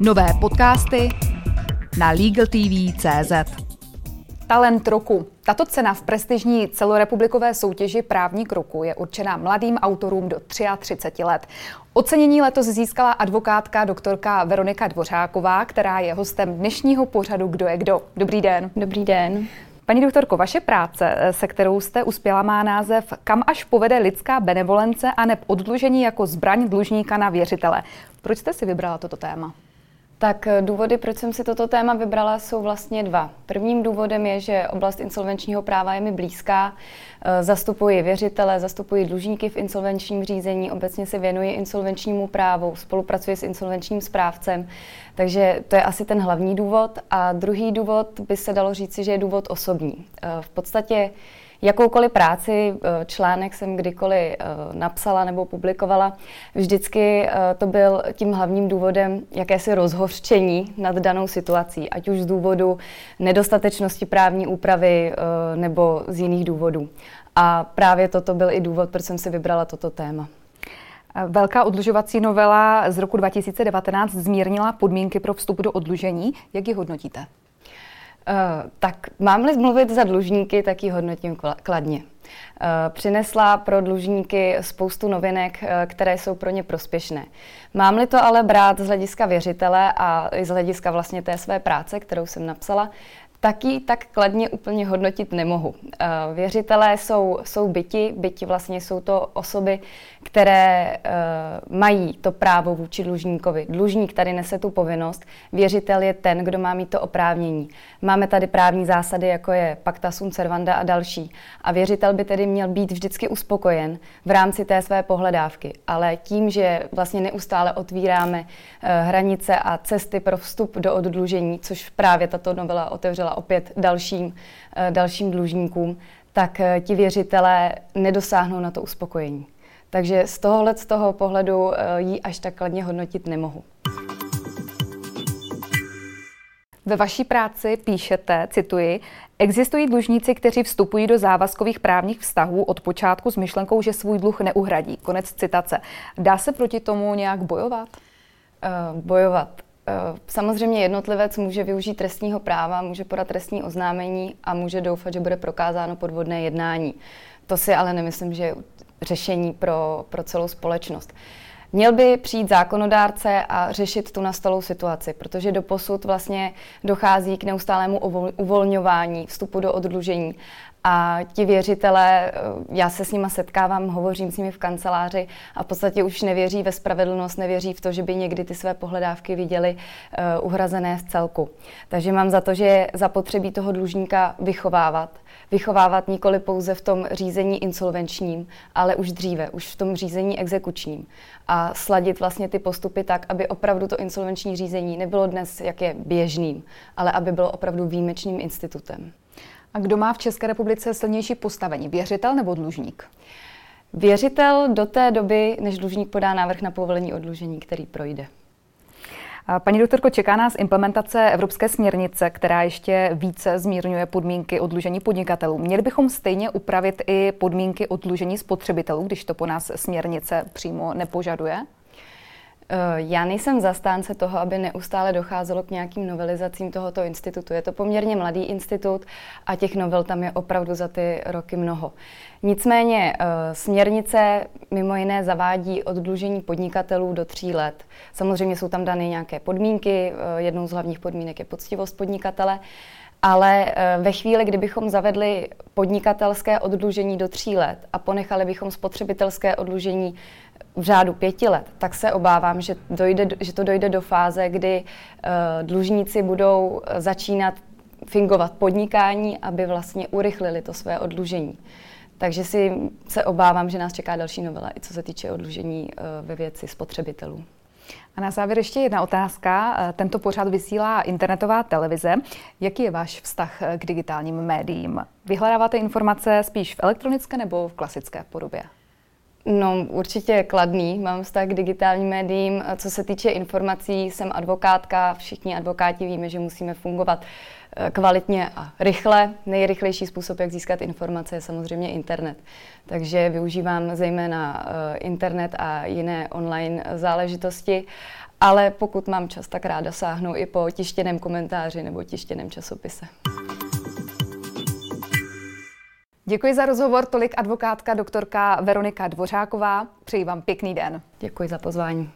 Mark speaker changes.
Speaker 1: Nové podcasty na LegalTV.cz Talent roku. Tato cena v prestižní celorepublikové soutěži Právní kroku je určena mladým autorům do 33 let. Ocenění letos získala advokátka doktorka Veronika Dvořáková, která je hostem dnešního pořadu Kdo je kdo. Dobrý den.
Speaker 2: Dobrý den.
Speaker 1: Paní doktorko, vaše práce, se kterou jste uspěla, má název Kam až povede lidská benevolence a neb oddlužení jako zbraň dlužníka na věřitele. Proč jste si vybrala toto téma?
Speaker 2: Tak eh, důvody, proč jsem si toto téma vybrala, jsou vlastně dva. Prvním důvodem je, že oblast insolvenčního práva je mi blízká. Eh, zastupuji věřitele, zastupuji dlužníky v insolvenčním řízení, obecně se věnuji insolvenčnímu právu, spolupracuji s insolvenčním správcem, takže to je asi ten hlavní důvod. A druhý důvod by se dalo říci, že je důvod osobní. Eh, v podstatě Jakoukoliv práci, eh, článek jsem kdykoliv eh, napsala nebo publikovala, vždycky eh, to byl tím hlavním důvodem jakési rozhořčení nad danou situací, ať už z důvodu nedostatečnosti právní úpravy nebo z jiných důvodů. A právě toto byl i důvod, proč jsem si vybrala toto téma.
Speaker 1: Velká odlužovací novela z roku 2019 zmírnila podmínky pro vstup do odlužení. Jak ji hodnotíte?
Speaker 2: Uh, tak mám-li mluvit za dlužníky, tak ji hodnotím kladně. Uh, přinesla pro dlužníky spoustu novinek, uh, které jsou pro ně prospěšné. Mám-li to ale brát z hlediska věřitele a i z hlediska vlastně té své práce, kterou jsem napsala, taky tak kladně úplně hodnotit nemohu. Eh, věřitelé jsou, jsou byti, byti vlastně jsou to osoby, které uh, mají to právo vůči dlužníkovi. Dlužník tady nese tu povinnost, věřitel je ten, kdo má mít to oprávnění. Máme tady právní zásady, jako je pacta sunt servanda a další. A věřitel by tedy měl být vždycky uspokojen v rámci té své pohledávky. Ale tím, že vlastně neustále otvíráme uh, hranice a cesty pro vstup do oddlužení, což právě tato novela otevřela opět dalším, uh, dalším dlužníkům, tak ti věřitelé nedosáhnou na to uspokojení. Takže z tohohle z toho pohledu eh, ji až tak kladně hodnotit nemohu.
Speaker 1: Ve vaší práci píšete, cituji, existují dlužníci, kteří vstupují do závazkových právních vztahů od počátku s myšlenkou, že svůj dluh neuhradí. Konec citace. Dá se proti tomu nějak bojovat?
Speaker 2: Uh, bojovat. Uh, samozřejmě jednotlivec může využít trestního práva, může podat trestní oznámení a může doufat, že bude prokázáno podvodné jednání. To si ale nemyslím, že je řešení pro, pro celou společnost. Měl by přijít zákonodárce a řešit tu nastalou situaci, protože do posud vlastně dochází k neustálému uvolňování vstupu do oddlužení. A ti věřitelé, eh, já se s nimi setkávám, hovořím s nimi v kanceláři a v podstatě už nevěří ve spravedlnost, nevěří v to, že by někdy ty své pohledávky viděli uh, uhrazené v celku. Takže mám za to, že je zapotřebí toho dlužníka vychovávat vychovávat nikoli pouze v tom řízení insolvenčním, ale už dříve, už v tom řízení exekučním. A sladit vlastně ty postupy tak, aby opravdu to insolvenční řízení nebylo dnes, jak je běžným, ale aby bylo opravdu výjimečným institutem.
Speaker 1: A kdo má v České republice silnější postavení, věřitel nebo dlužník?
Speaker 2: Věřitel do té doby, než dlužník podá návrh na povolení odlužení, který projde.
Speaker 1: Paní doktorko, čeká nás implementace evropské směrnice, která ještě více zmírňuje podmínky odlužení podnikatelů. Měli bychom stejně upravit i podmínky odlužení spotřebitelů, když to po nás směrnice přímo nepožaduje?
Speaker 2: Eh, já nejsem zastánce toho, aby neustále docházelo k nějakým novelizacím tohoto institutu. Je to poměrně mladý institut a těch novel tam je opravdu za ty roky mnoho. Nicméně eh, směrnice mimo jiné zavádí oddlužení podnikatelů do tří let. Samozřejmě jsou tam dány nějaké podmínky, eh, jednou z hlavních podmínek je poctivost podnikatele, ale ve chvíli, kdybychom zavedli podnikatelské oddlužení do tří let a ponechali bychom spotřebitelské oddlužení v řádu pěti let, tak se obávám, že, dojde, že to dojde do fáze, kdy uh, dlužníci budou eh, začínat fingovat podnikání, aby vlastně urychlili to své odlužení. Takže si se obávám, že nás čeká další novela, i co se týče odlužení ve věci spotřebitelů.
Speaker 1: A na závěr ještě jedna otázka. Tento pořád vysílá internetová televize. Jaký je váš vztah k digitálním médiím? Vyhledáváte informace spíš v elektronické nebo v klasické podobě?
Speaker 2: No, určitě kladný. Mám vztah k digitálním médiím. Co se týče informací, jsem advokátka. Všichni advokáti víme, že musíme fungovat eh, kvalitně a rychle. Nejrychlejší způsob, jak získat informace, je samozřejmě internet. Takže využívám zejména eh, internet a jiné online záležitosti. Ale pokud mám čas, tak ráda sáhnu i po tištěném komentáři nebo tištěném časopise.
Speaker 1: Děkuji za rozhovor, tolik advokátka doktorka Veronika Dvořáková. Přeji vám pěkný den.
Speaker 2: Děkuji za pozvání.